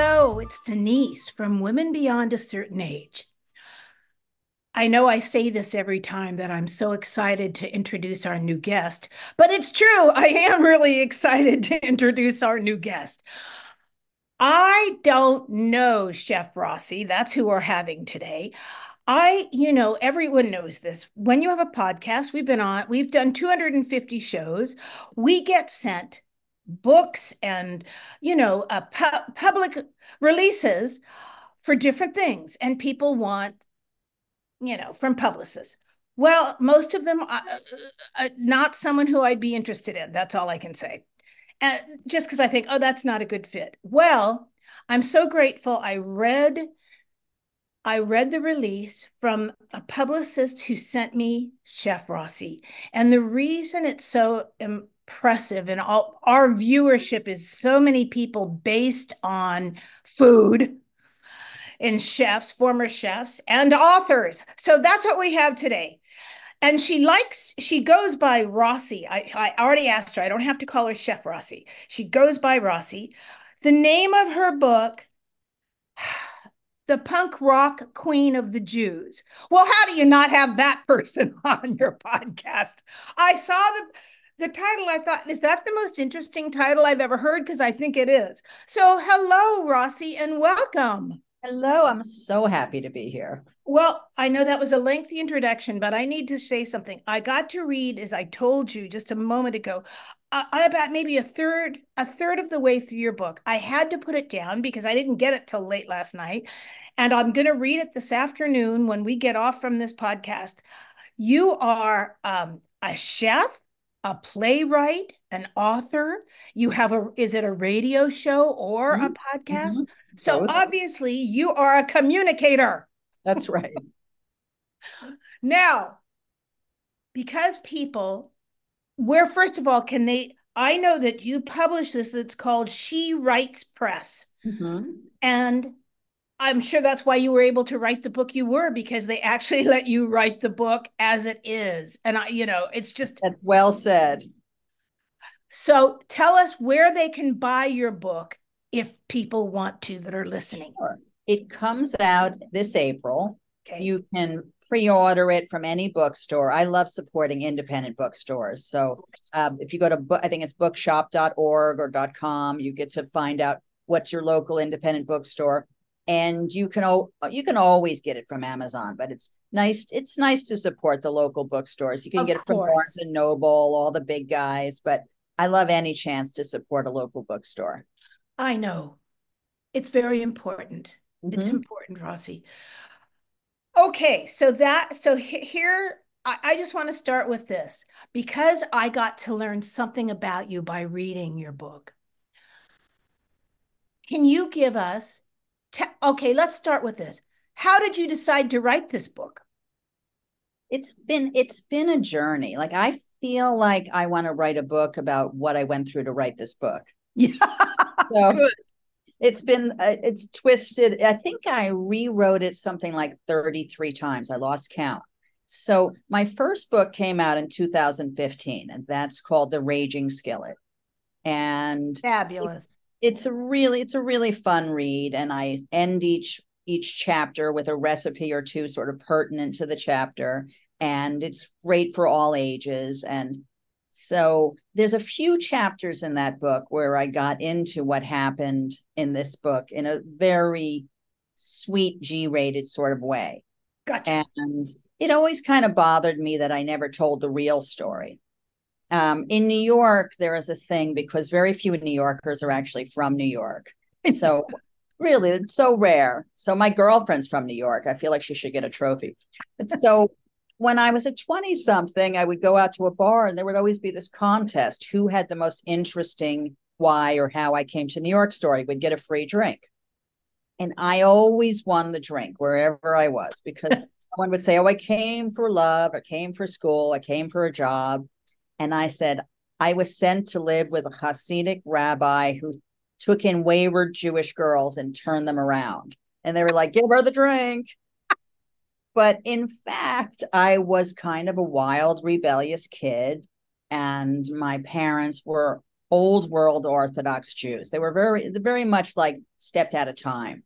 Hello, it's Denise from Women Beyond a Certain Age. I know I say this every time that I'm so excited to introduce our new guest, but it's true. I am really excited to introduce our new guest. I don't know Chef Rossi. That's who we're having today. I, you know, everyone knows this. When you have a podcast, we've been on, we've done 250 shows. We get sent books and, you know, uh, pu- public releases for different things. And people want, you know, from publicists. Well, most of them, uh, uh, uh not someone who I'd be interested in. That's all I can say. And just because I think, oh, that's not a good fit. Well, I'm so grateful. I read I read the release from a publicist who sent me Chef Rossi. And the reason it's so impressive and all our viewership is so many people based on food and chefs, former chefs, and authors. So that's what we have today. And she likes, she goes by Rossi. I, I already asked her, I don't have to call her Chef Rossi. She goes by Rossi. The name of her book, The Punk Rock Queen of the Jews. Well, how do you not have that person on your podcast? I saw the the title i thought is that the most interesting title i've ever heard because i think it is so hello rossi and welcome Hello, I'm so happy to be here. Well, I know that was a lengthy introduction, but I need to say something. I got to read, as I told you just a moment ago, uh, about maybe a third, a third of the way through your book. I had to put it down because I didn't get it till late last night, and I'm going to read it this afternoon when we get off from this podcast. You are um, a chef, a playwright, an author. You have a is it a radio show or mm-hmm. a podcast? Mm-hmm. So Both. obviously you are a communicator. That's right. now, because people, where first of all can they? I know that you publish this. It's called She Writes Press, mm-hmm. and I'm sure that's why you were able to write the book you were because they actually let you write the book as it is. And I, you know, it's just That's well said. So tell us where they can buy your book if people want to that are listening. Sure. It comes out this April. Okay. You can pre-order it from any bookstore. I love supporting independent bookstores. So um, if you go to book, I think it's bookshop.org or .com, you get to find out what's your local independent bookstore and you can you can always get it from Amazon, but it's nice it's nice to support the local bookstores. You can of get it from Barnes and Noble, all the big guys, but I love any chance to support a local bookstore. I know. It's very important. Mm-hmm. It's important, Rossi. Okay, so that so here I, I just want to start with this because I got to learn something about you by reading your book. Can you give us Te- okay, let's start with this. How did you decide to write this book? It's been it's been a journey. Like I feel like I want to write a book about what I went through to write this book. Yeah. So Good. It's been uh, it's twisted. I think I rewrote it something like 33 times. I lost count. So my first book came out in 2015 and that's called The Raging Skillet. And fabulous it's a really it's a really fun read and i end each each chapter with a recipe or two sort of pertinent to the chapter and it's great for all ages and so there's a few chapters in that book where i got into what happened in this book in a very sweet g-rated sort of way gotcha. and it always kind of bothered me that i never told the real story um, in New York, there is a thing because very few New Yorkers are actually from New York. So, really, it's so rare. So, my girlfriend's from New York. I feel like she should get a trophy. so, when I was a 20 something, I would go out to a bar and there would always be this contest who had the most interesting why or how I came to New York story would get a free drink. And I always won the drink wherever I was because someone would say, Oh, I came for love, I came for school, I came for a job. And I said, I was sent to live with a Hasidic rabbi who took in wayward Jewish girls and turned them around. And they were like, give her the drink. But in fact, I was kind of a wild, rebellious kid. And my parents were old world Orthodox Jews. They were very, very much like stepped out of time.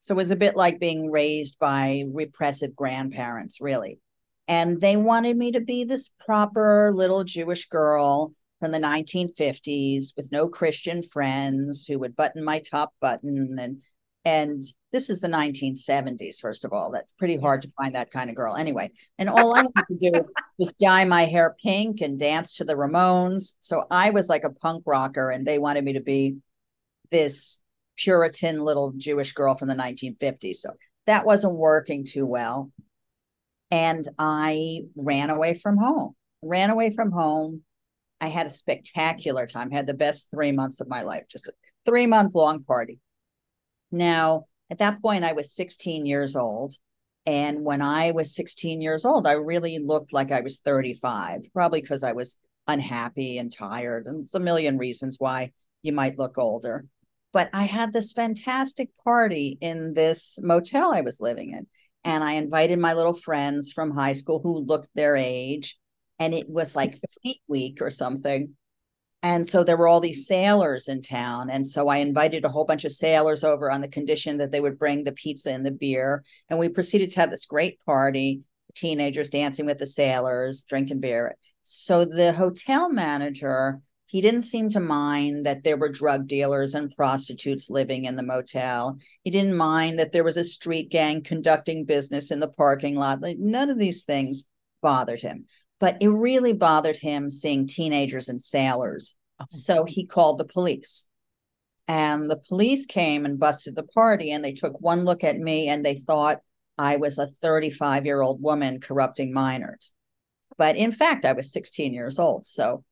So it was a bit like being raised by repressive grandparents, really. And they wanted me to be this proper little Jewish girl from the 1950s with no Christian friends who would button my top button. And and this is the 1970s first of all. That's pretty hard to find that kind of girl. Anyway and all i had to do was dye my hair pink and dance to the ramones. So i was like a punk rocker and they wanted me to be this puritan little jewish girl from the 1950s so that wasn't working too well and i ran away from home ran away from home i had a spectacular time had the best three months of my life just a three month long party now, at that point, I was 16 years old. And when I was 16 years old, I really looked like I was 35, probably because I was unhappy and tired. And it's a million reasons why you might look older. But I had this fantastic party in this motel I was living in. And I invited my little friends from high school who looked their age. And it was like Fleet Week or something. And so there were all these sailors in town. And so I invited a whole bunch of sailors over on the condition that they would bring the pizza and the beer. And we proceeded to have this great party, teenagers dancing with the sailors, drinking beer. So the hotel manager, he didn't seem to mind that there were drug dealers and prostitutes living in the motel. He didn't mind that there was a street gang conducting business in the parking lot. Like none of these things bothered him but it really bothered him seeing teenagers and sailors. Oh. So he called the police. And the police came and busted the party, and they took one look at me and they thought I was a 35 year old woman corrupting minors. But in fact, I was 16 years old. So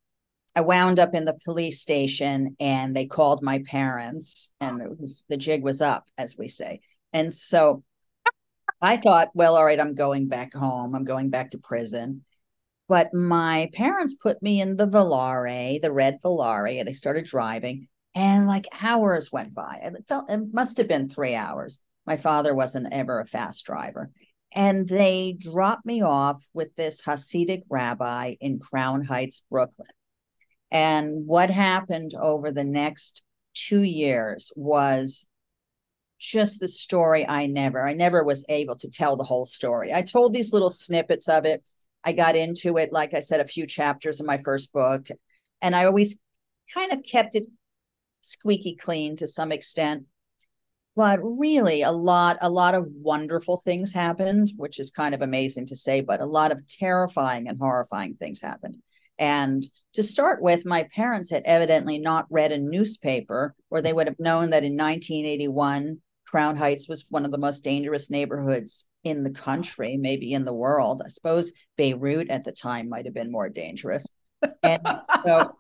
I wound up in the police station and they called my parents, and was, the jig was up, as we say. And so I thought, well, all right, I'm going back home. I'm going back to prison. But my parents put me in the Volare, the red Volare. They started driving, and like hours went by. It felt it must have been three hours. My father wasn't ever a fast driver. And they dropped me off with this Hasidic rabbi in Crown Heights, Brooklyn. And what happened over the next two years was just the story I never, I never was able to tell the whole story. I told these little snippets of it I got into it, like I said, a few chapters in my first book. And I always kind of kept it squeaky clean to some extent. But really, a lot, a lot of wonderful things happened, which is kind of amazing to say, but a lot of terrifying and horrifying things happened. And to start with, my parents had evidently not read a newspaper, or they would have known that in 1981, Crown Heights was one of the most dangerous neighborhoods in the country, maybe in the world. I suppose Beirut at the time might have been more dangerous. And so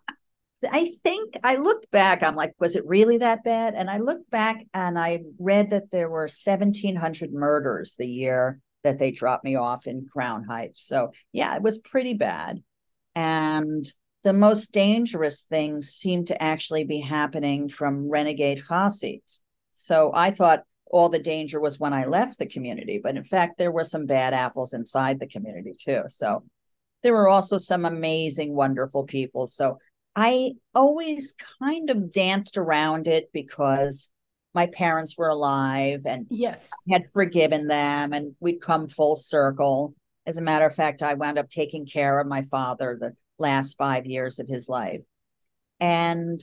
I think I looked back, I'm like, was it really that bad? And I looked back and I read that there were 1,700 murders the year that they dropped me off in Crown Heights. So yeah, it was pretty bad. And the most dangerous things seem to actually be happening from renegade Hasids. So I thought all the danger was when I left the community, but in fact, there were some bad apples inside the community too. So there were also some amazing, wonderful people. So I always kind of danced around it because my parents were alive and yes, had forgiven them, and we'd come full circle. As a matter of fact, I wound up taking care of my father the last five years of his life. And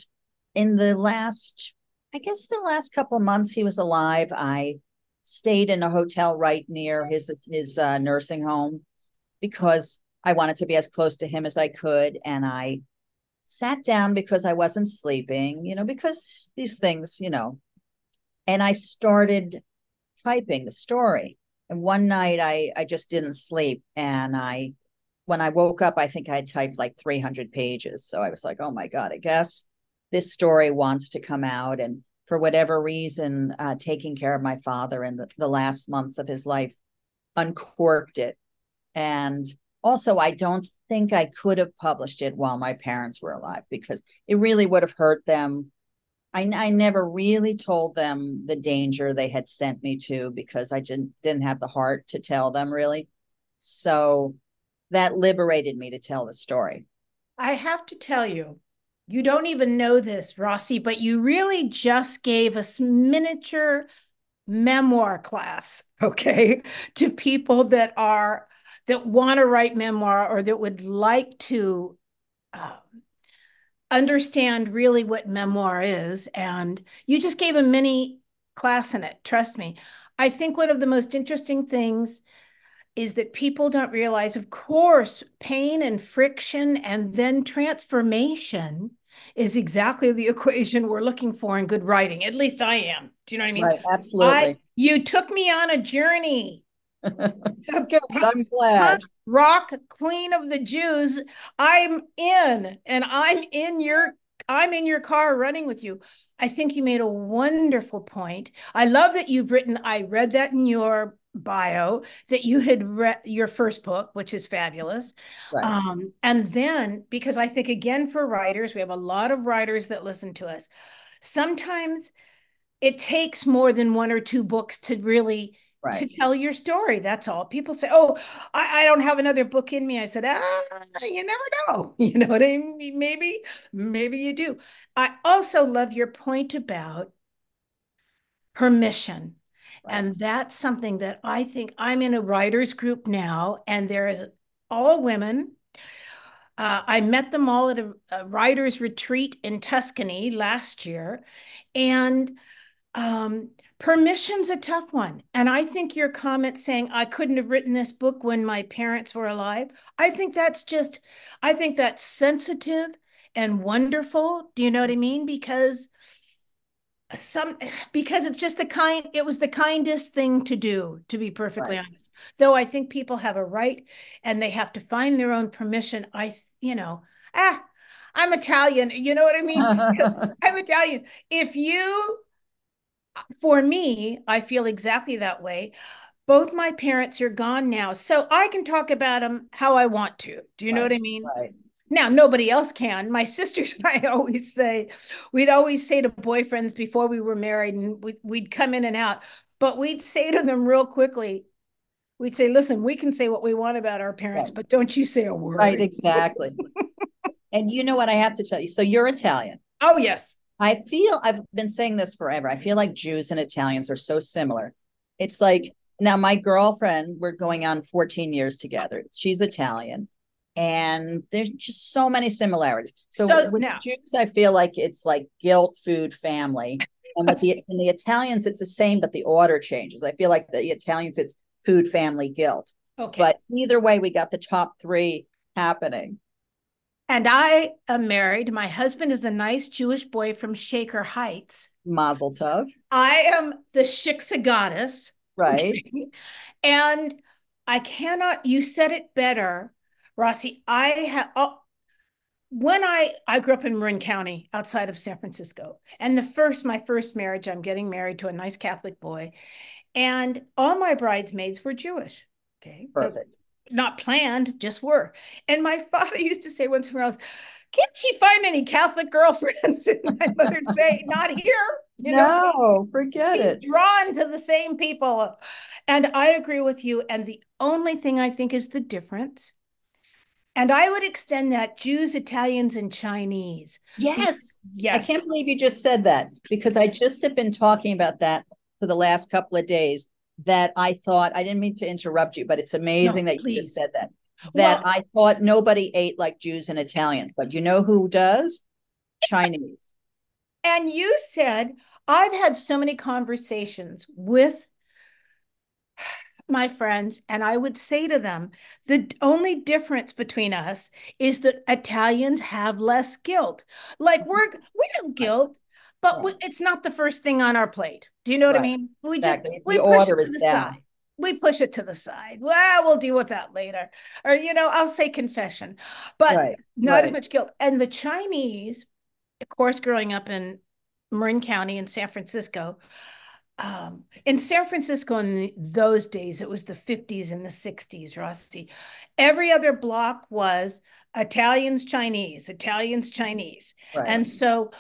in the last I guess the last couple months he was alive, I stayed in a hotel right near his his uh, nursing home because I wanted to be as close to him as I could, and I sat down because I wasn't sleeping, you know, because these things, you know, and I started typing the story. And one night I I just didn't sleep, and I when I woke up, I think I had typed like 300 pages. So I was like, oh my god, I guess this story wants to come out and for whatever reason uh, taking care of my father in the, the last months of his life uncorked it and also i don't think i could have published it while my parents were alive because it really would have hurt them I, I never really told them the danger they had sent me to because i didn't, didn't have the heart to tell them really. So that liberated me to tell the story. I have to tell you you don't even know this, Rossi, but you really just gave us miniature memoir class, okay, to people that are that want to write memoir or that would like to um, understand really what memoir is. And you just gave a mini class in it. Trust me. I think one of the most interesting things is that people don't realize, of course, pain and friction and then transformation is exactly the equation we're looking for in good writing. At least I am. Do you know what I mean? Right, absolutely. I, you took me on a journey. I'm glad. Rock Queen of the Jews. I'm in, and I'm in your I'm in your car running with you. I think you made a wonderful point. I love that you've written, I read that in your bio, that you had read your first book, which is fabulous. Right. Um, and then, because I think, again, for writers, we have a lot of writers that listen to us. Sometimes it takes more than one or two books to really right. to tell your story. That's all. People say, "Oh, I, I, don't have another book in me." I said, "Ah, you never know. You know what I mean? Maybe, maybe you do." I also love your point about permission. Right. And that's something that I think I'm in a writers group now, and there is all women. Uh, I met them all at a, a writers retreat in Tuscany last year, and um, permission's a tough one. And I think your comment saying I couldn't have written this book when my parents were alive, I think that's just, I think that's sensitive and wonderful. Do you know what I mean? Because some because it's just the kind it was the kindest thing to do to be perfectly right. honest though i think people have a right and they have to find their own permission i you know ah i'm italian you know what i mean i'm italian if you for me, I feel exactly that way. Both my parents are gone now, so I can talk about them how I want to. Do you right, know what I mean? Right. Now, nobody else can. My sisters and I always say, we'd always say to boyfriends before we were married, and we'd, we'd come in and out, but we'd say to them real quickly, we'd say, listen, we can say what we want about our parents, right. but don't you say a word. Right, exactly. and you know what I have to tell you? So you're Italian. Oh, yes. I feel I've been saying this forever. I feel like Jews and Italians are so similar. It's like now my girlfriend, we're going on 14 years together. She's Italian. And there's just so many similarities. So, so with now, Jews, I feel like it's like guilt, food, family. And with the in the Italians, it's the same, but the order changes. I feel like the Italians, it's food, family, guilt. Okay. But either way, we got the top three happening. And I am married. My husband is a nice Jewish boy from Shaker Heights. Mazel tov. I am the shiksa goddess. Right. and I cannot, you said it better, Rossi. I have, oh, uh, when I, I grew up in Marin County outside of San Francisco. And the first, my first marriage, I'm getting married to a nice Catholic boy. And all my bridesmaids were Jewish. Okay. Perfect not planned, just were. And my father used to say once in a while, can't she find any Catholic girlfriends? And my mother'd say, not here. You no, know? forget He's it. Drawn to the same people. And I agree with you. And the only thing I think is the difference. And I would extend that Jews, Italians, and Chinese. Yes. Yes. I can't believe you just said that because I just have been talking about that for the last couple of days that I thought I didn't mean to interrupt you, but it's amazing no, that please. you just said that. That well, I thought nobody ate like Jews and Italians, but you know who does? Chinese. And you said I've had so many conversations with my friends, and I would say to them, the only difference between us is that Italians have less guilt. Like we're we have guilt, but right. we, it's not the first thing on our plate. Do you know what. I mean? We exactly. just we the order is down. Side. We push it to the side. Well, we'll deal with that later. Or, you know, I'll say confession, but right. not as much guilt. And the Chinese, of course, growing up in Marin County in San Francisco, um, in San Francisco in the, those days, it was the 50s and the 60s, Rossi. Every other block was Italians, Chinese, Italians, Chinese. Right. And so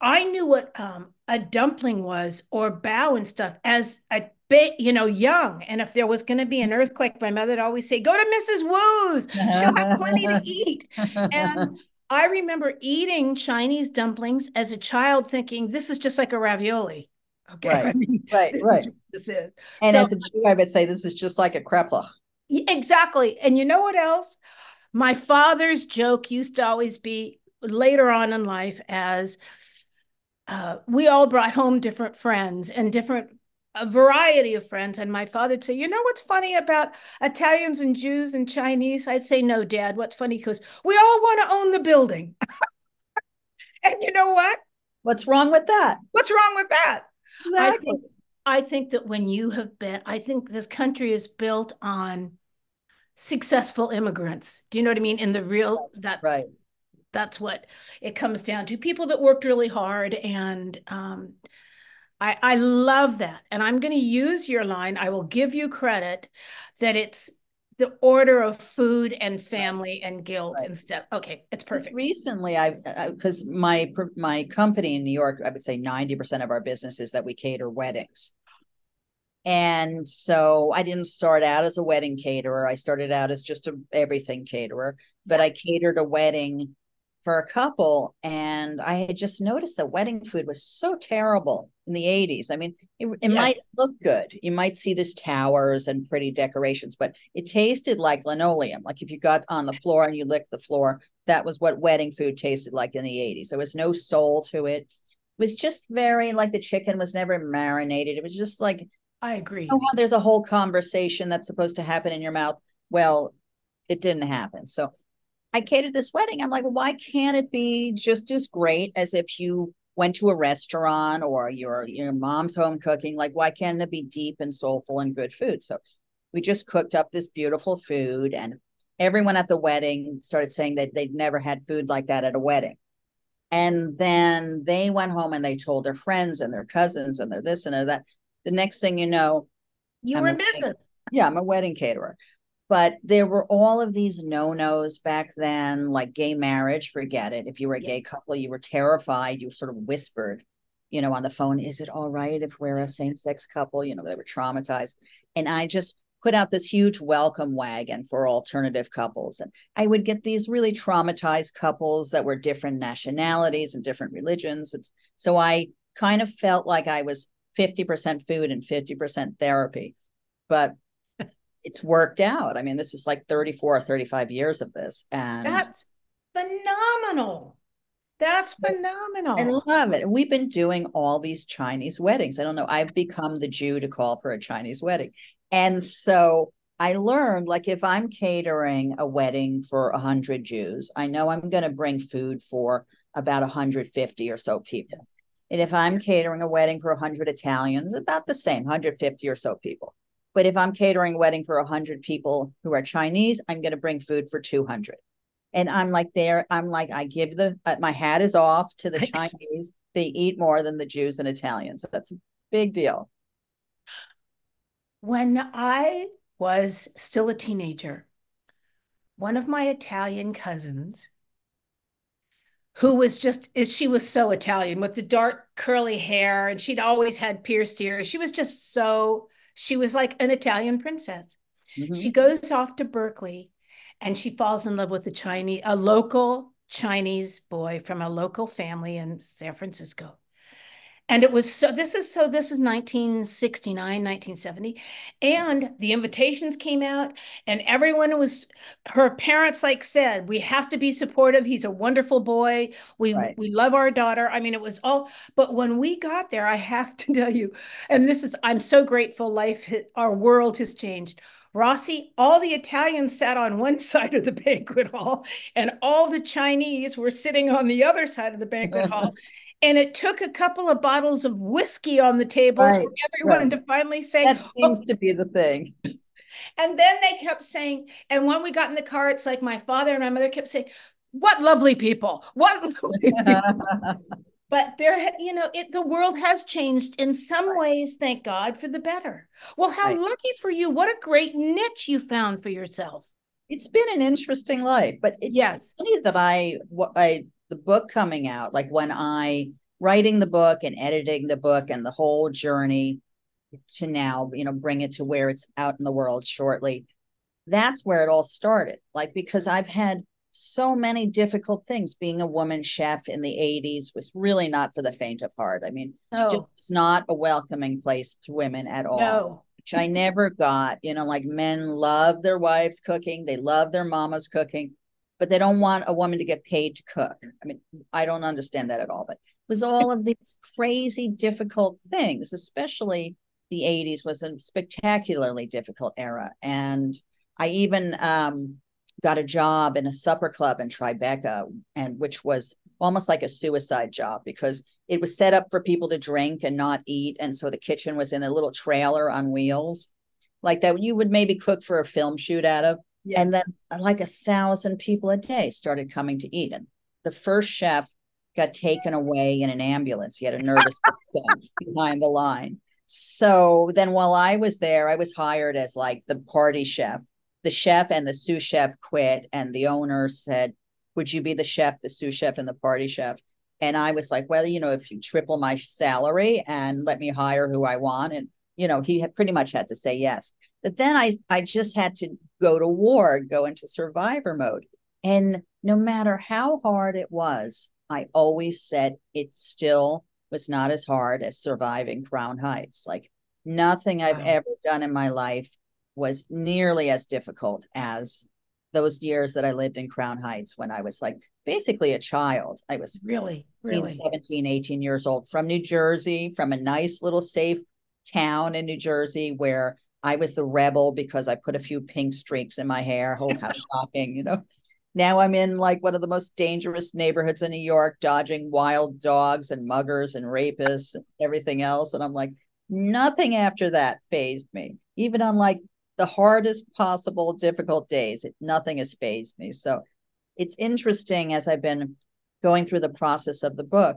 I knew what um, a dumpling was or bao and stuff as a bit, you know, young. And if there was going to be an earthquake, my mother would always say, "Go to Mrs. Wu's; she'll have plenty to eat." And I remember eating Chinese dumplings as a child, thinking this is just like a ravioli. Okay, right, I mean, right, this right. This is, and so, as a Jew, I would say this is just like a kreplach. Exactly, and you know what else? My father's joke used to always be later on in life as uh, we all brought home different friends and different a variety of friends. And my father'd say, You know what's funny about Italians and Jews and Chinese? I'd say, No, Dad. What's funny? Because we all want to own the building. and you know what? What's wrong with that? What's wrong with that? Exactly. I think, I think that when you have been, I think this country is built on successful immigrants. Do you know what I mean? In the real that right. That's what it comes down to. People that worked really hard and um, I, I love that. And I'm going to use your line. I will give you credit that it's the order of food and family and guilt right. instead. Okay, it's perfect. Recently, I because my my company in New York, I would say ninety percent of our business is that we cater weddings, and so I didn't start out as a wedding caterer. I started out as just a everything caterer, but I catered a wedding for a couple and i had just noticed that wedding food was so terrible in the 80s i mean it, it yes. might look good. You might see this towers and pretty decorations but it tasted like linoleum. Like if you got on the floor and you licked the floor that was what wedding food tasted like in the 80s there was no soul to it. It was just very like the chicken was never marinated. It was just like i agree. oh, there's a whole conversation that's supposed to happen in your mouth? Well it didn't happen. So I catered this wedding. I'm like, well, why can't it be just as great as if you went to a restaurant or your your mom's home cooking? Like, why can't it be deep and soulful and good food? So we just cooked up this beautiful food and everyone at the wedding started saying that they'd never had food like that at a wedding. And then they went home and they told their friends and their cousins and their this and their that. The next thing you know, you I'm were in business. Yeah, I'm a wedding caterer but there were all of these no-nos back then like gay marriage forget it. If you were a gay couple you were terrified. You sort of whispered you know on the phone is it all right if we're a same-sex couple? You know they were traumatized. And i just put out this huge welcome wagon for alternative couples. And i would get these really traumatized couples that were different nationalities and different religions. And so i kind of felt like i was 50% food and 50% therapy. But it's worked out. I mean, this is like 34 or 35 years of this. And that's phenomenal. That's so, phenomenal. I love it. We've been doing all these Chinese weddings. I don't know. I've become the Jew to call for a Chinese wedding. And so I learned like if I'm catering a wedding for 100 Jews, I know I'm going to bring food for about 150 or so people. And if I'm catering a wedding for 100 Italians, about the same, 150 or so people. But if I'm catering a wedding for 100 people who are Chinese, I'm going to bring food for 200. And I'm like, there, I'm like, I give the, uh, my hat is off to the Chinese. They eat more than the Jews and Italians. So that's a big deal. When I was still a teenager, one of my Italian cousins, who was just she was so Italian with the dark curly hair and she'd always had pierced ears. She was just so she was like an Italian princess. Mm-hmm. She goes off to Berkeley and she falls in love with a Chinese, a local Chinese boy from a local family in San Francisco and it was so this is so this is 1969 1970 and the invitations came out and everyone was her parents like said we have to be supportive he's a wonderful boy we right. we love our daughter i mean it was all but when we got there i have to tell you and this is i'm so grateful life our world has changed Rossi, all the Italians sat on one side of the banquet hall, and all the Chinese were sitting on the other side of the banquet hall. And it took a couple of bottles of whiskey on the table right, for everyone right. to finally say, That oh. seems oh. to be the thing. And then they kept saying, and when we got in the car, it's like my father and my mother kept saying, What lovely people! What lovely people. but there you know it the world has changed in some right. ways thank god for the better well how right. lucky for you what a great niche you found for yourself it's been an interesting life but it's yes funny that i what i the book coming out, like when I writing the book and editing the book and the whole journey to now, you know, bring it to where it's out in the world shortly. That's where it all started. Like because I've had so many difficult things. Being a woman chef in the 80s was really not for the faint of heart. I mean, no. just was not a welcoming place to women at all. No. Which I never got. You know, like men love their wives cooking, they love their mamas cooking, but they don't want a woman to get paid to cook. I mean, I don't understand that at all. But it was all of these crazy, difficult things, especially the 80s was a spectacularly difficult era. And I even um, got a job in a supper club in Tribeca, and which was almost like a suicide job because it was set up for people to drink and not eat. And so the kitchen was in a little trailer on wheels, like that you would maybe cook for a film shoot out of. Yeah. And then like a thousand people a day started coming to eat. And the first chef got taken away in an ambulance. He had a nervous behind the line. So then while I was there, I was hired as like the party chef the chef and the sous chef quit, and the owner said, Would you be the chef, the sous chef, and the party chef? And I was like, Well, you know, if you triple my salary and let me hire who I want. And, you know, he had pretty much had to say yes. But then I, I just had to go to war, go into survivor mode. And no matter how hard it was, I always said it still was not as hard as surviving Crown Heights. Like nothing I've wow. ever done in my life was nearly as difficult as those years that I lived in Crown Heights when I was like basically a child. I was really, 16, really 17, 18 years old from New Jersey, from a nice little safe town in New Jersey where I was the rebel because I put a few pink streaks in my hair. Oh, how shocking, you know. Now I'm in like one of the most dangerous neighborhoods in New York, dodging wild dogs and muggers and rapists and everything else. And I'm like, nothing after that fazed me. Even on like the hardest possible difficult days. It, nothing has fazed me. So it's interesting as I've been going through the process of the book.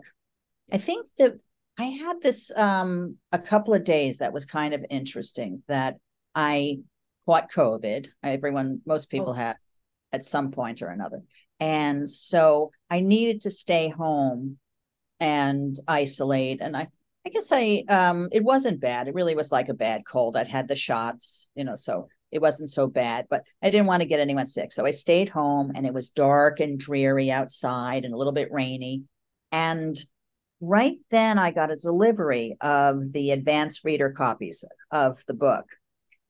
I think that I had this um, a couple of days that was kind of interesting that I caught COVID. Everyone, most people oh. have at some point or another. And so I needed to stay home and isolate. And I I guess I um it wasn't bad. It really was like a bad cold. I'd had the shots, you know, so it wasn't so bad, but I didn't want to get anyone sick. So I stayed home and it was dark and dreary outside and a little bit rainy. And right then I got a delivery of the advanced reader copies of the book.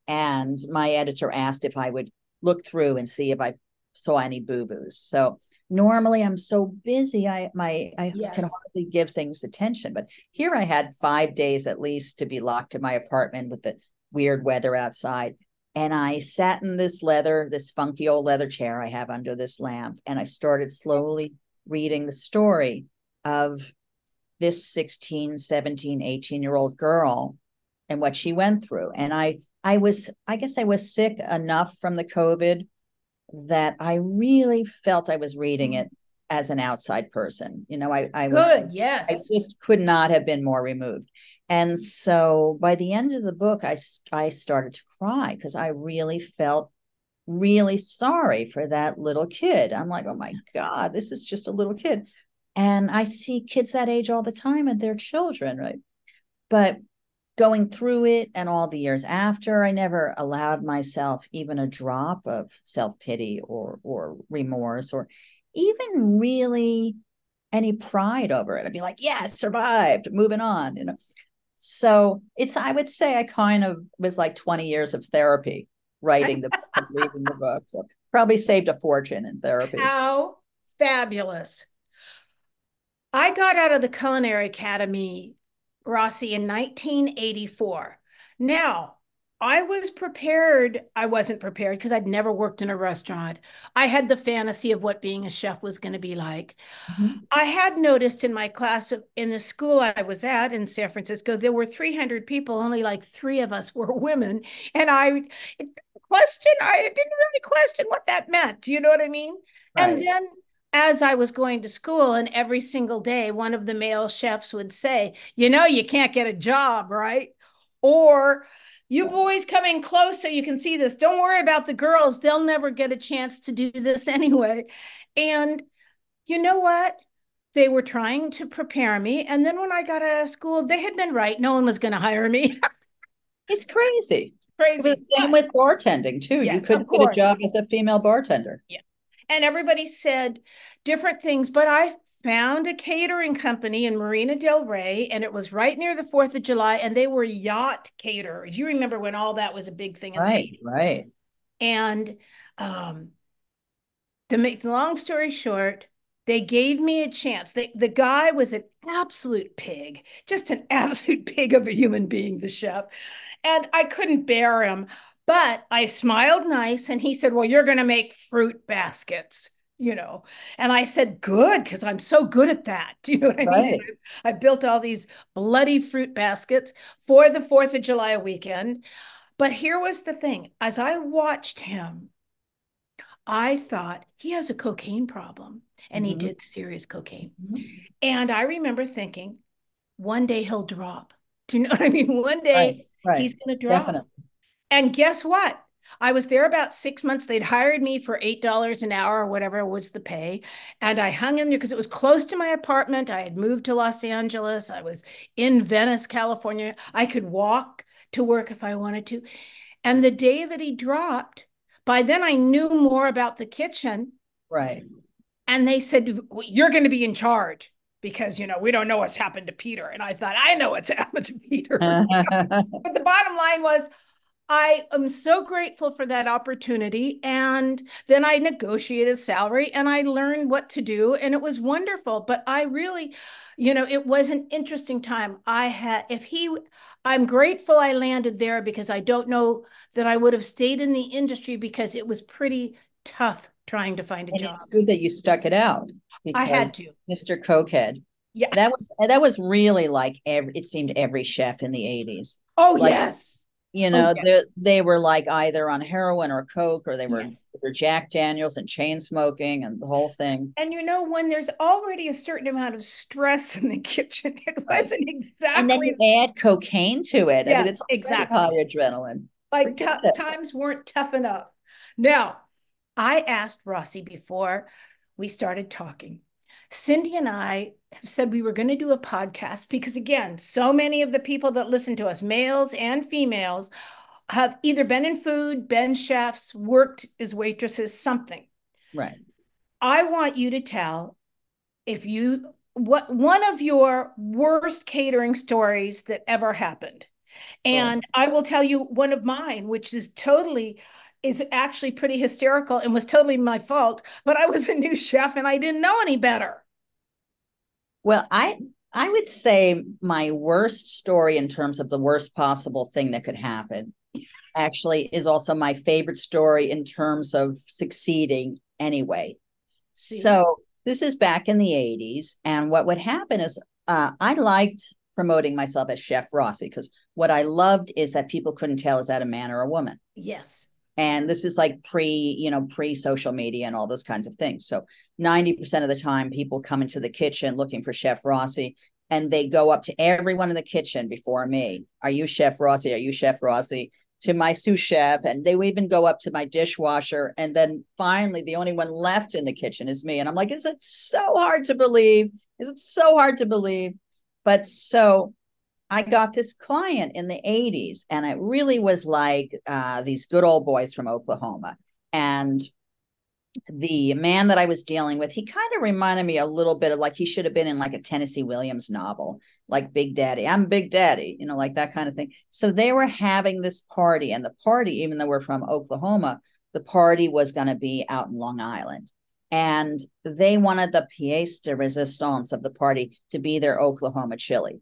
And my editor asked if I would look through and see if I saw any boo-boos. So normally I'm so busy I my I yes. can hardly give things attention but here I had 5 days at least to be locked in my apartment with the weird weather outside and I sat in this leather this funky old leather chair I have under this lamp and I started slowly reading the story of this 16 17 18 year old girl and what she went through and I I was I guess I was sick enough from the covid that I really felt I was reading it as an outside person. You know, I, I was good, yes. I just could not have been more removed. And so by the end of the book, I I started to cry because I really felt really sorry for that little kid. I'm like, oh my God, this is just a little kid. And I see kids that age all the time and they're children, right? But going through it and all the years after, I never allowed myself even a drop of self pity or or remorse or even really any pride over it. I'd be like, yes, yeah, survived, moving on, you know. So it's I would say I kind of was like 20 years of therapy writing the book, reading the book. So probably saved a fortune in therapy. How fabulous. I got out of the culinary academy Rossi in 1984. Now, I was prepared. I wasn't prepared because I'd never worked in a restaurant. I had the fantasy of what being a chef was going to be like. Mm-hmm. I had noticed in my class in the school I was at in San Francisco, there were 300 people, only like three of us were women. And I question, I didn't really question what that meant. Do you know what I mean? Right. And then as I was going to school, and every single day, one of the male chefs would say, You know, you can't get a job, right? Or, you boys come in close so you can see this. Don't worry about the girls. They'll never get a chance to do this anyway. And you know what? They were trying to prepare me. And then when I got out of school, they had been right. No one was going to hire me. it's crazy. Crazy. It same with bartending too. Yes, you couldn't get a job as a female bartender. Yeah and everybody said different things, but I found a catering company in Marina Del Rey, and it was right near the Fourth of July, and they were yacht caterers. You remember when all that was a big thing, right? Right. And um, to make the long story short, they gave me a chance. They, the guy was an absolute pig, just an absolute pig of a human being, the chef, and I couldn't bear him. But I smiled nice, and he said, "Well, you're going to make fruit baskets." you know. And I said, good, because I'm so good at that. Do you know what I right. mean? I, I built all these bloody fruit baskets for the 4th of July weekend. But here was the thing as I watched him, I thought he has a cocaine problem and mm-hmm. he did serious cocaine. Mm-hmm. And I remember thinking, one day he'll drop. Do you know what I mean? One day right. Right. he's going to drop. Definitely. And guess what? I was there about six months. They'd hired me for $8 an hour or whatever was the pay. And I hung in there because it was close to my apartment. I had moved to Los Angeles. I was in Venice, California. I could walk to work if I wanted to. And the day that he dropped, by then I knew more about the kitchen. Right. And they said, You're going to be in charge because you know we don't know what's happened to Peter. And I thought I know what's happened to Peter. but the bottom line was I am so grateful for that opportunity. And then I negotiated salary and I learned what to do. And it was wonderful. But I really, you know, it was an interesting time. I had, if he, I'm grateful I landed there because I don't know that I would have stayed in the industry because it was pretty tough trying to find a and job. It's good that you stuck it out. I had to. Mr. Cokehead. Yeah. That was that was really like every it seemed every chef in the 80s. Oh like, yes you oh, know okay. they, they were like either on heroin or coke or they were, yes. they were jack daniels and chain smoking and the whole thing. And you know when there's already a certain amount of stress in the kitchen it wasn't exactly and then you add cocaine to it. Yeah, I mean, it's exactly. high adrenaline. Like t- times weren't tough enough. Now i asked rossi before we started talking cindy and i have said we were going to do a podcast because, again, so many of the people that listen to us, males and females, have either been in food, been chefs, worked as waitresses, something. Right. I want you to tell if you what one of your worst catering stories that ever happened. And oh. I will tell you one of mine, which is totally is actually pretty hysterical and was totally my fault, but I was a new chef and I didn't know any better. Well, I I would say my worst story in terms of the worst possible thing that could happen actually is also my favorite story in terms of succeeding anyway. See. So this is back in the 80s. And what would happen is uh, I liked promoting myself as Chef Rossi because what I loved is that people couldn't tell is that a man or a woman. Yes and this is like pre you know pre social media and all those kinds of things. So 90% of the time people come into the kitchen looking for chef rossi and they go up to everyone in the kitchen before me. Are you chef rossi? Are you chef rossi? To my sous chef and they even go up to my dishwasher and then finally the only one left in the kitchen is me. And i'm like is it so hard to believe? Is it so hard to believe? But so I got this client in the 80s, and it really was like uh, these good old boys from Oklahoma. And the man that I was dealing with, he kind of reminded me a little bit of like he should have been in like a Tennessee Williams novel, like Big Daddy. I'm Big Daddy, you know, like that kind of thing. So they were having this party, and the party, even though we're from Oklahoma, the party was going to be out in Long Island. And they wanted the pièce de résistance of the party to be their Oklahoma chili.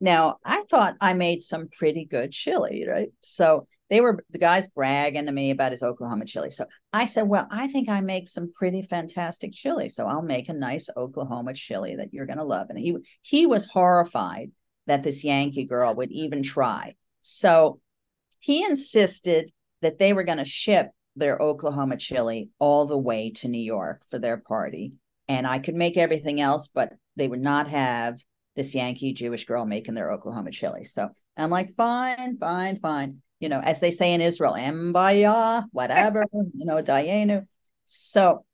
Now, I thought I made some pretty good chili, right? So they were the guys bragging to me about his Oklahoma chili. So I said, Well, I think I make some pretty fantastic chili. So I'll make a nice Oklahoma chili that you're gonna love. And he he was horrified that this Yankee girl would even try. So he insisted that they were going to ship their Oklahoma chili all the way to New York for their party. And I could make everything else, but they would not have this Yankee Jewish girl making their Oklahoma chili. So I'm like, fine, fine, fine. You know, as they say in Israel, Mbaya, whatever, you know, Dayenu. So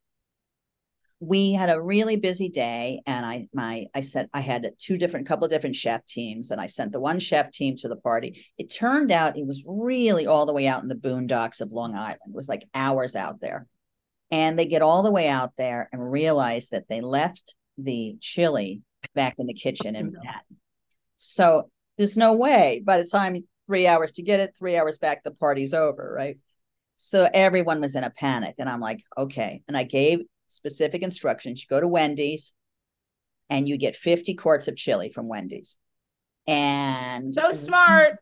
we had a really busy day and I my I sent I had two different couple of different chef teams and I sent the one chef team to the party. It turned out it was really all the way out in the boondocks of Long Island. It was like hours out there. And they get all the way out there and realize that they left the chili back in the kitchen in Manhattan. So there's no way by the time three hours to get it, three hours back, the party's over, right? So everyone was in a panic. And I'm like, okay. And I gave specific instructions. You go to Wendy's and you get 50 quarts of chili from Wendy's. And so smart.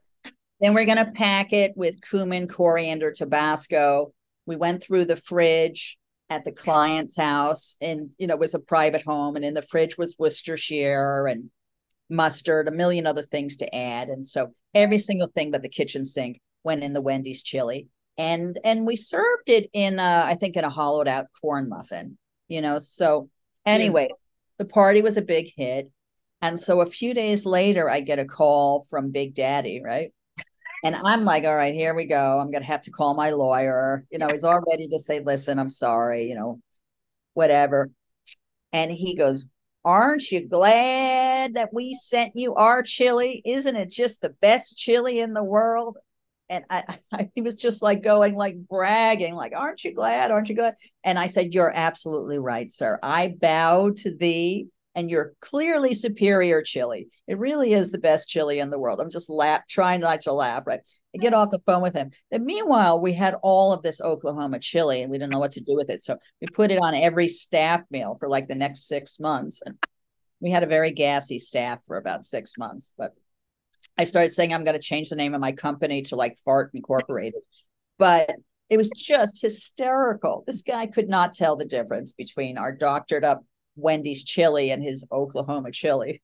Then we're going to pack it with cumin, coriander, Tabasco. We went through the fridge at the client's house and you know it was a private home and in the fridge was Worcestershire and mustard, a million other things to add. And so every single thing but the kitchen sink went in the Wendy's chili. And and we served it in a, I think in a hollowed out corn muffin, you know. So anyway, yeah. the party was a big hit. And so a few days later, I get a call from Big Daddy, right? And I'm like, all right, here we go. I'm going to have to call my lawyer. You know, he's all ready to say, listen, I'm sorry, you know, whatever. And he goes, Aren't you glad that we sent you our chili? Isn't it just the best chili in the world? And I, I, he was just like going, like bragging, like, Aren't you glad? Aren't you glad? And I said, You're absolutely right, sir. I bow to thee and you're clearly superior chili. It really is the best chili in the world. I'm just laugh, trying not to laugh, right? I get off the phone with him. And meanwhile, we had all of this Oklahoma chili and we didn't know what to do with it. So we put it on every staff meal for like the next six months. And we had a very gassy staff for about six months. But I started saying I'm going to change the name of my company to like Fart Incorporated. But it was just hysterical. This guy could not tell the difference between our doctored up Wendy's chili and his Oklahoma chili.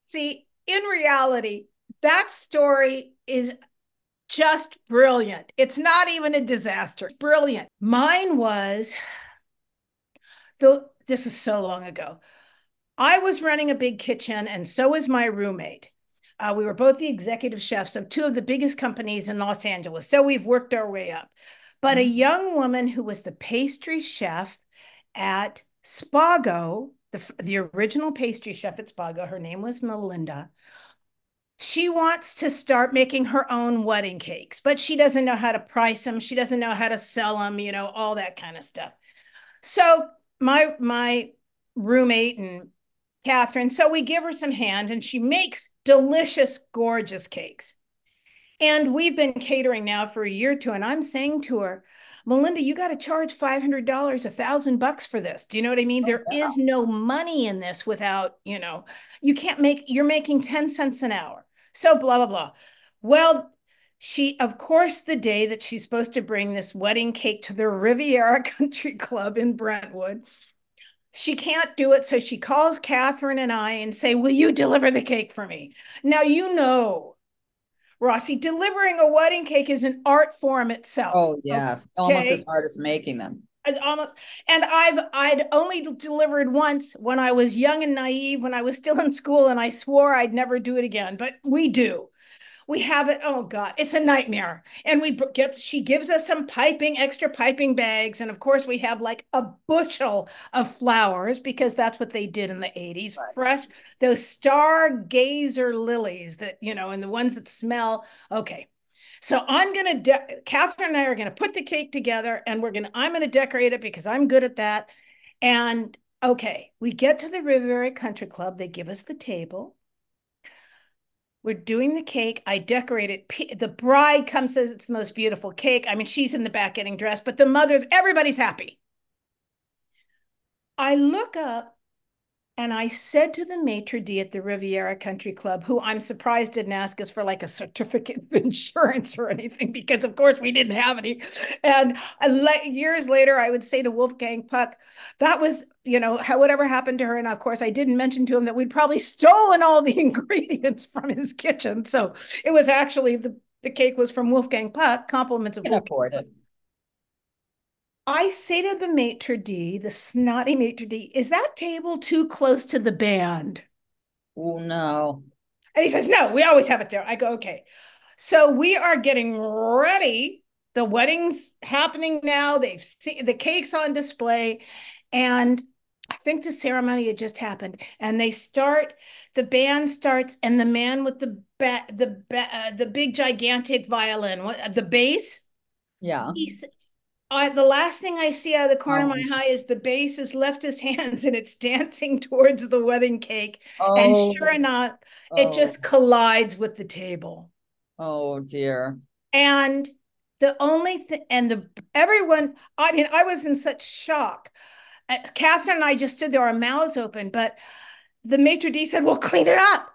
See, in reality, that story is just brilliant. It's not even a disaster. Brilliant. Mine was though this is so long ago. I was running a big kitchen and so was my roommate. Uh, we were both the executive chefs of two of the biggest companies in Los Angeles. So we've worked our way up. But a mm-hmm. young woman who was the pastry chef at Spago, the, the original pastry chef at Spago, her name was Melinda. She wants to start making her own wedding cakes, but she doesn't know how to price them. She doesn't know how to sell them, you know, all that kind of stuff. So my my roommate and Catherine, so we give her some hand and she makes delicious, gorgeous cakes. And we've been catering now for a year or two. And I'm saying to her, Melinda, you got to charge $500, a thousand bucks for this. Do you know what I mean? Oh, there is no money in this without, you know, you can't make, you're making 10 cents an hour. So blah, blah, blah. Well, she, of course, the day that she's supposed to bring this wedding cake to the Riviera Country Club in Brentwood, she can't do it. So she calls Catherine and I and say, will you deliver the cake for me? Now, you know, Rossi, delivering a wedding cake is an art form itself. Oh yeah, okay? almost as hard as making them. It's almost, and I've I'd only delivered once when I was young and naive, when I was still in school, and I swore I'd never do it again. But we do we have it oh god it's a nightmare. And we get she gives us some piping extra piping bags. And of course we have like a bushel of flowers because that's what they did in the 80s right. fresh those stargazer lilies that you know and the ones that smell okay. So i'm gonna de- catherine and i are gonna put the cake together and we're gonna i'm gonna decorate it because i'm good at that. And okay we get to the riviera country club. They give us the table we're doing the cake. I decorate it. The bride comes, says it's the most beautiful cake. I mean, she's in the back getting dressed, but the mother, of everybody's happy. I look up and I said to the maitre d at the Riviera Country Club, who I'm surprised didn't ask us for like a certificate of insurance or anything, because of course we didn't have any. And years later, I would say to Wolfgang Puck, that was, you know, how whatever happened to her. And of course, I didn't mention to him that we'd probably stolen all the ingredients from his kitchen. So it was actually the, the cake was from Wolfgang Puck, compliments of Wolfgang. I say to the maitre d, the snotty maitre d, is that table too close to the band? Oh no. And he says, no, we always have it there. I go, okay. So we are getting ready. The wedding's happening now. They've seen the cake's on display. And I think the ceremony had just happened. And they start, the band starts, and the man with the ba- the ba- uh, the big gigantic violin, what, the bass. Yeah. He's I, the last thing I see out of the corner Oh. of my eye is the bass has left his hands and it's dancing towards the wedding cake. Oh, And sure enough, it oh, just collides with the table. oh dear. And the only thing, and the everyone, I mean, I was in such shock. Uh, Catherine and I just stood there, our mouths open, but the maitre d' said, Well, clean it up.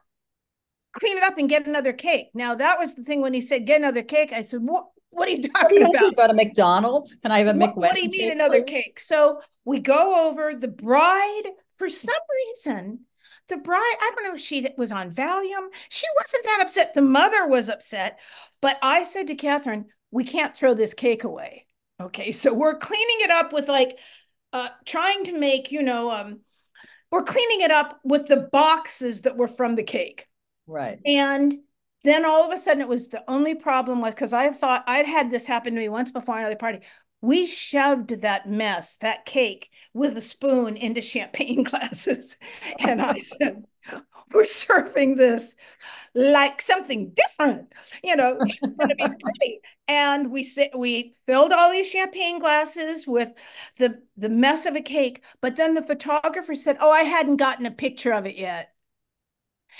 Clean it up and get another cake. Now, that was the thing when he said, Get another cake. I said, What, what are you talking you about? go to McDonald's? Can I have a What, what do you mean cake, another please? cake? So we go over the bride, for some reason, the bride, I don't know if she was on Valium. She wasn't that upset. The mother was upset. But I said to Catherine, we can't throw this cake away. Okay. So we're cleaning it up with like uh trying to make, you know, um, we're cleaning it up with the boxes that were from the cake. Right. And then all of a sudden, it was the only problem was because I thought I'd had this happen to me once before at another party. We shoved that mess, that cake, with a spoon into champagne glasses. And I said, We're serving this like something different, you know, it's going to be pretty. And we sit, we filled all these champagne glasses with the the mess of a cake. But then the photographer said, "Oh, I hadn't gotten a picture of it yet."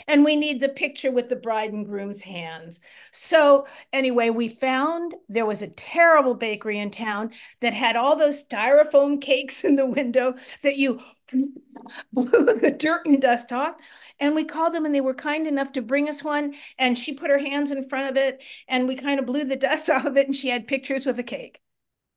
And we need the picture with the bride and groom's hands. So, anyway, we found there was a terrible bakery in town that had all those styrofoam cakes in the window that you blew the dirt and dust off. And we called them, and they were kind enough to bring us one. And she put her hands in front of it, and we kind of blew the dust off of it. And she had pictures with a cake.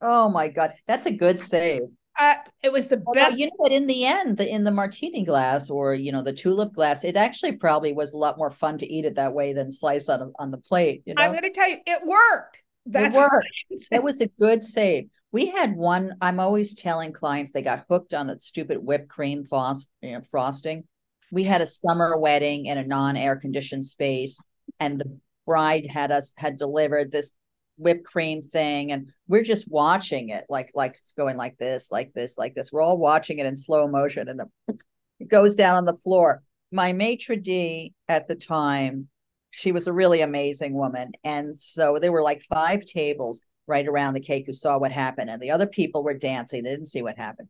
Oh my God. That's a good save. Uh, it was the Although, best. you know what, in the end, the in the martini glass or you know, the tulip glass, it actually probably was a lot more fun to eat it that way than slice on on the plate, you know. I'm going to tell you, it worked. That's it worked. I can say. That was a good save. We had one. I'm always telling clients they got hooked on that stupid whipped cream frost, you know, frosting. We had a summer wedding in a non-air conditioned space, and the bride had us had delivered this whipped cream thing, and we're just watching it like like it's going like this, like this, like this. We're all watching it in slow motion, and it goes down on the floor. My maitre d at the time, she was a really amazing woman, and so there were like five tables right around the cake who saw what happened, and the other people were dancing. They didn't see what happened.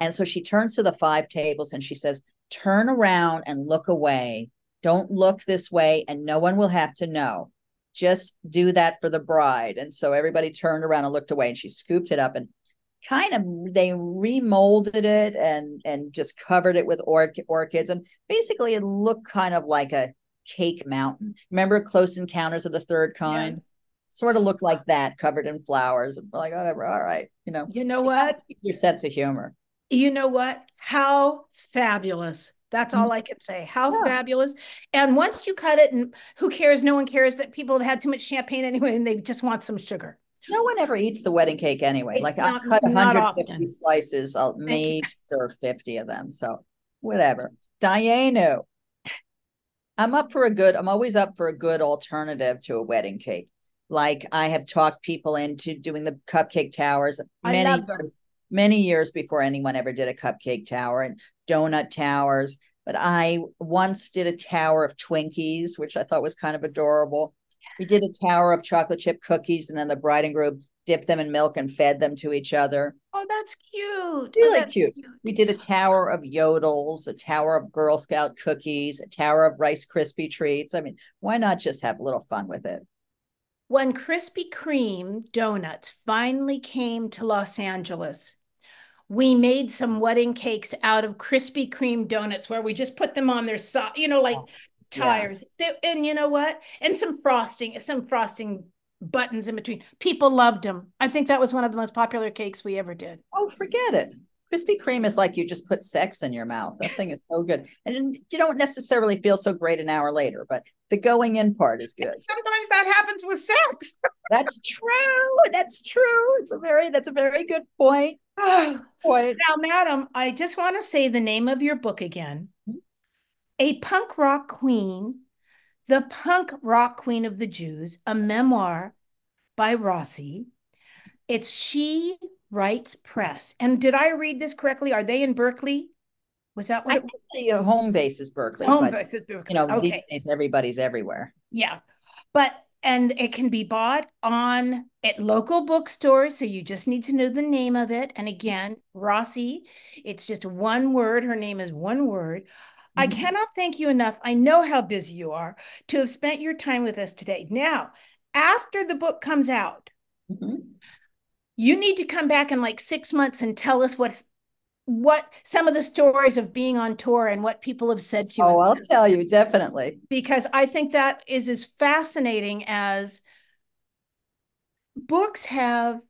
And so she turns to the five tables and she says, Turn around and look away. Don't look this way, and no one will have to know. Just do that for the bride. And so everybody turned around and looked away, and she scooped it up and kind of they remolded it and and just covered it with orch- orchids and basically it looked kind of like a cake mountain remember close encounters of the third kind Yes. sort of looked like that covered in flowers we're like whatever all right you know You know what? your sense of humor You know what? How fabulous. That's mm-hmm. all I can say. How Yeah. fabulous. And once you cut it, and who cares? No one cares that people have had too much champagne anyway and they just want some sugar. no one ever eats the wedding cake anyway It's like not- i cut 150 often. slices uh, i'll you. maybe serve 50 of them so whatever diana i'm up for a good i'm always up for a good alternative to a wedding cake like i have talked people into doing the cupcake towers I many love them. years- many years before anyone ever did a cupcake tower and donut towers but i once did a tower of twinkies which i thought was kind of adorable we did a tower of chocolate chip cookies and then the bride and groom dipped them in milk and fed them to each other Oh, that's cute. Oh, Really that's cute. we did a tower of yodels, a tower of Girl Scout cookies, a tower of Rice Krispie treats. I mean, why not just have a little fun with it? When Krispy Kreme donuts finally came to Los Angeles, we made some wedding cakes out of Krispy Kreme donuts where we just put them on their side, you know, like Oh, yeah. tires. They- and you know what? And some frosting, some frosting buttons in between. People loved them. I think that was one of the most popular cakes we ever did. Oh, forget it. Krispy Kreme is like you just put sex in your mouth. That thing is so good. And you don't necessarily feel so great an hour later, but the going in part is good. Sometimes that happens with sex. That's true. That's true. It's a very that's a very good point. now, madam, I just want to say the name of your book again. A Punk Rock Queen, The Punk Rock Queen of the Jews, a memoir by Rossi. It's She Writes Press. And did I read this correctly? Are they in Berkeley? Was that what I it think the uh, home base is Berkeley, Home but base is Berkeley. you know, okay. these days everybody's everywhere. Yeah. But and it can be bought on at local bookstores. So you just need to know the name of it. And again, Rossi, it's just one word. Her name is one word. Mm-hmm. I cannot thank you enough. I know how busy you are to have spent your time with us today. Now, after the book comes out, mm-hmm. you need to come back in like six months and tell us what what some of the stories of being on tour and what people have said to you. Oh, I'll tell you definitely. Because I think that is as fascinating as books have,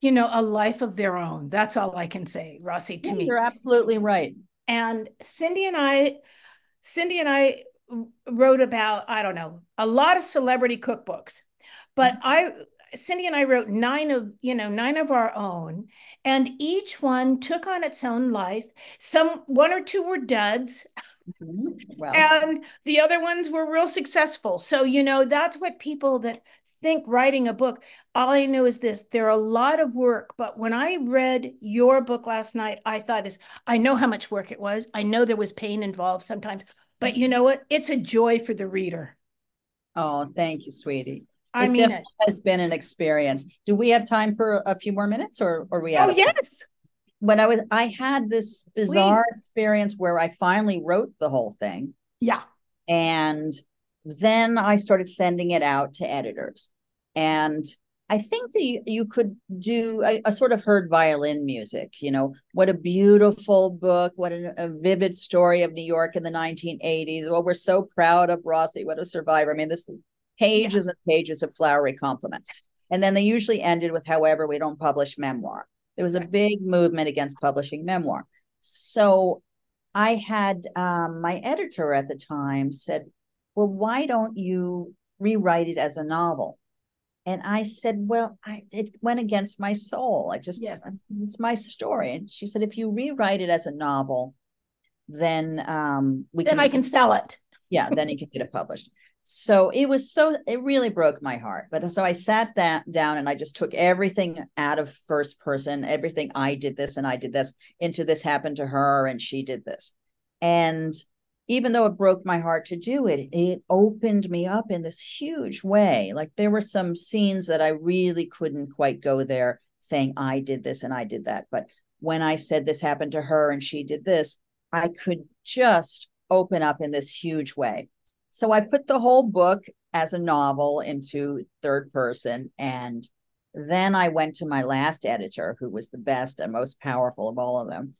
you know, a life of their own. That's all I can say, Rossi, to yeah, me. You're absolutely right. And Cindy and I, Cindy and I wrote about, I don't know, a lot of celebrity cookbooks. But mm-hmm. I Cindy and I wrote nine of, you know, nine of our own, and each one took on its own life. Some one or two were duds. Mm-hmm. Well. And the other ones were real successful. So, you know, that's what people that think writing a book, all I know is this there are a lot of work. But when I read your book last night, I thought is I know how much work it was. I know there was pain involved sometimes, but you know what? It's a joy for the reader. Oh, thank you, sweetie. I it mean, it has been an experience. Do we have time for a few more minutes, or or we? Oh yes. When I was, I had this bizarre experience where I finally wrote the whole thing. Yeah. And then I started sending it out to editors, and I think that you, you could do. I, I, sort of heard violin music. You know, what a beautiful book! What a, a vivid story of New York in the 1980s. Well, we're so proud of Rossi. What a survivor! I mean, this pages yeah. and pages of flowery compliments. And then they usually ended with, however, we don't publish memoir. There was a big movement against publishing memoir. So I had um, my editor at the time said, Well, why don't you rewrite it as a novel? And I said, Well, I, it went against my soul. I just, yes. it's my story. And she said, If you rewrite it as a novel, then um, we then can, I can sell it. Yeah, then you can get it published so it was so it really broke my heart but uh, so i sat that down and i just took everything out of first person everything i did this and i did this into this happened to her and she did this. And even though it broke my heart to do it it opened me up in this huge way. Like there were some scenes that i really couldn't quite go there saying i did this and i did that but when i said this happened to her and she did this i could just open up in this huge way so I put the whole book as a novel into third person. And then I went to my last editor, who was the best and most powerful of all of them.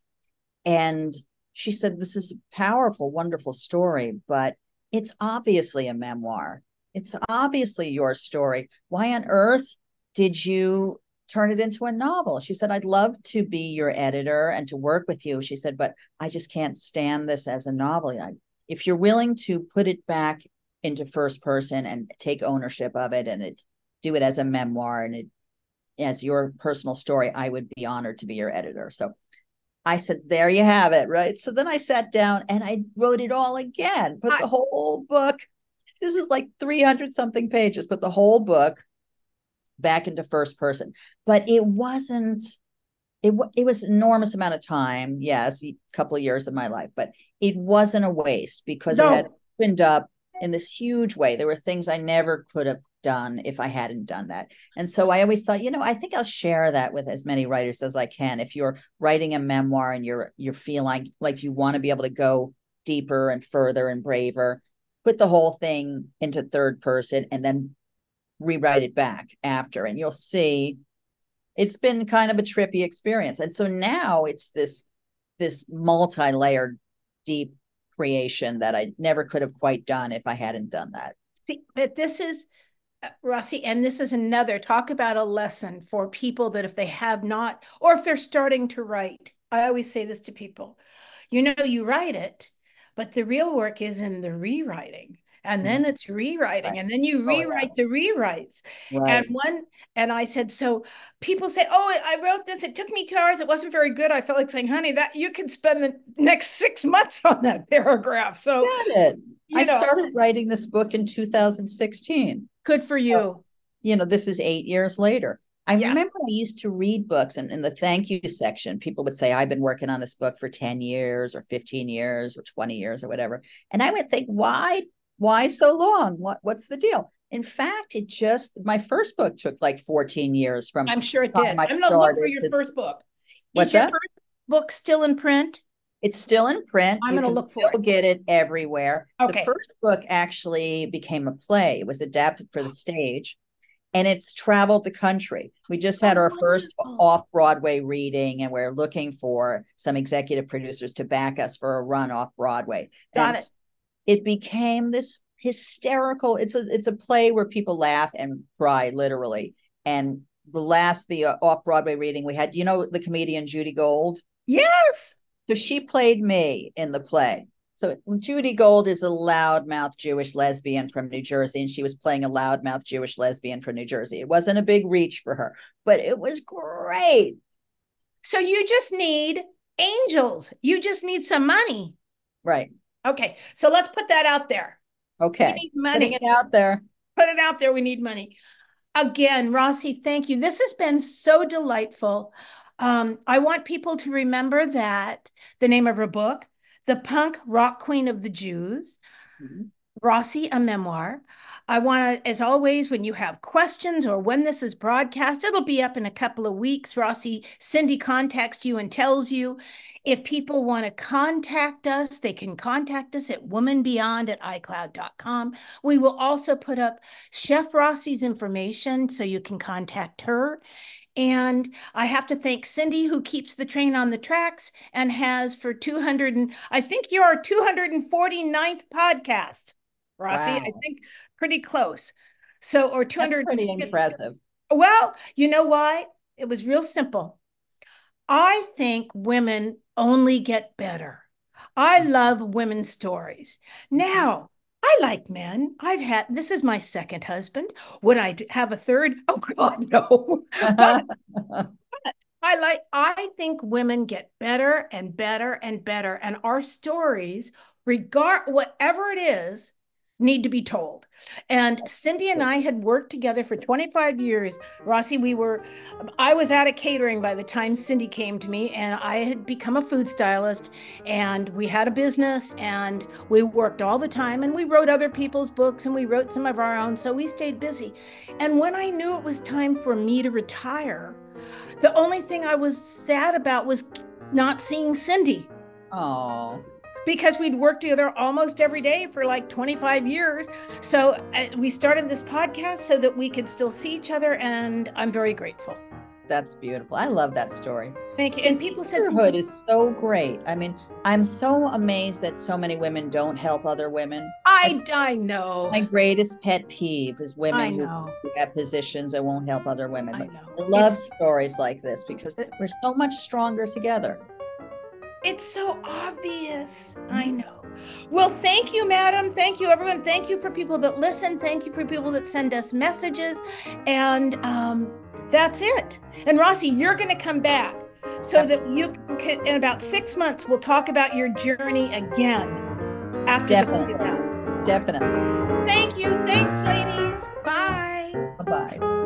And she said, This is a powerful, wonderful story, but it's obviously a memoir. It's obviously your story. Why on earth did you turn it into a novel? She said, I'd love to be your editor and to work with you. She said, but I just can't stand this as a novel. I, if you're willing to put it back into first person and take ownership of it and it, do it as a memoir and it as your personal story, I would be honored to be your editor. So I said, there you have it. Right. So then I sat down and I wrote it all again, put I, the whole book. This is like 300 something pages, put the whole book back into first person. But it wasn't, it, it was an enormous amount of time. Yes, a couple of years of my life, but it wasn't a waste because no. it had opened up in this huge way. There were things I never could have done if I hadn't done that. And so I always thought, you know, I think I'll share that with as many writers as I can. If you're writing a memoir and you're you're feeling like you want to be able to go deeper and further and braver, put the whole thing into third person and then rewrite it back after and you'll see it's been kind of a trippy experience. And so now it's this this multi-layered deep creation that I never could have quite done if I hadn't done that. See, but this is uh, Rossi, and this is another talk about a lesson for people that if they have not, or if they're starting to write, I always say this to people you know, you write it, but the real work is in the rewriting and then mm-hmm. it's rewriting right. and then you rewrite oh, yeah. the rewrites right. and one and i said so people say oh i wrote this it took me two hours it wasn't very good i felt like saying honey that you could spend the next six months on that paragraph so it. i know, started writing this book in 2016 good for so, you you know this is eight years later I yeah. remember I used to read books, and in the thank you section, people would say, I've been working on this book for 10 years or 15 years or 20 years or whatever. And I would think, why why so long? What what's the deal? In fact, it just my first book took like 14 years from I'm sure it did. I'm gonna look for your to, first book. What's Is your that? first book still in print? It's still in print. I'm gonna look for it. get it everywhere. Okay. The first book actually became a play. It was adapted for the stage and it's traveled the country. We just had Oh, our first oh, off Broadway reading and we're looking for some executive producers to back us for a run off Broadway. Got And it. It became this hysterical it's a it's a play where people laugh and cry literally. And the last the uh, off Broadway reading we had, you know the comedian Judy Gold? Yes. So she played me in the play. So Judy Gold is a loudmouth Jewish lesbian from New Jersey, and she was playing a loudmouth Jewish lesbian from New Jersey. It wasn't a big reach for her, but it was great. So you just need angels. You just need some money. Right. Okay. So let's put that out there. We Okay. need Putting money. it out there. Put it out there. We need money. Again, Rossi, thank you. This has been so delightful. Um, I want people to remember that the name of her book, The Punk Rock Queen of the Jews, Mhm. Rossi, a memoir. I want to, as always, when you have questions or when this is broadcast, it'll be up in a couple of weeks. Rossi, Cindy contacts you and tells you. If people want to contact us, they can contact us at womanbeyond at icloud.com. We will also put up Chef Rossi's information so you can contact her. And I have to thank Cindy, who keeps the train on the tracks and has for 200, and I think you're our 249th podcast, Rossi. I think pretty close. So, or That's 200. pretty impressive. Well, you know why? It was real simple. I think women only get better. I mm-hmm. love women's stories. Mm-hmm. Now, I like men. I've had, this is my second husband. Would I have a third? Oh, God, no. But I like, I think women get better and better and better. And our stories, regard whatever it is, need to be told. And Cindy and I had worked together for 25 years. Rossi, we were, I was out of catering by the time Cindy came to me, and I had become a food stylist, and we had a business, and we worked all the time, and we wrote other people's books, and we wrote some of our own. So we stayed busy. And when I knew it was time for me to retire, the only thing I was sad about was not seeing Cindy oh, because we'd worked together almost every day for like 25 years. So uh, we started this podcast so that we could still see each other, and I'm very grateful. that's beautiful. I love that story. Thank you. And people said, Sisterhood is so great. I mean, I'm so amazed that so many women don't help other women. I, I know. My greatest pet peeve is women who have positions that won't help other women. I know. I love It's- stories like this because we're so much stronger together. It's so obvious. I mm-hmm. know. Well, thank you, madam. Thank you, everyone. Thank you for people that listen. Thank you for people that send us messages. And um, that's it. And Rossi, you're going to come back so that you can, in about six months, we'll talk about your journey again after Definitely. the book is out. Definitely. Thank you. Thanks, ladies. Bye. Bye.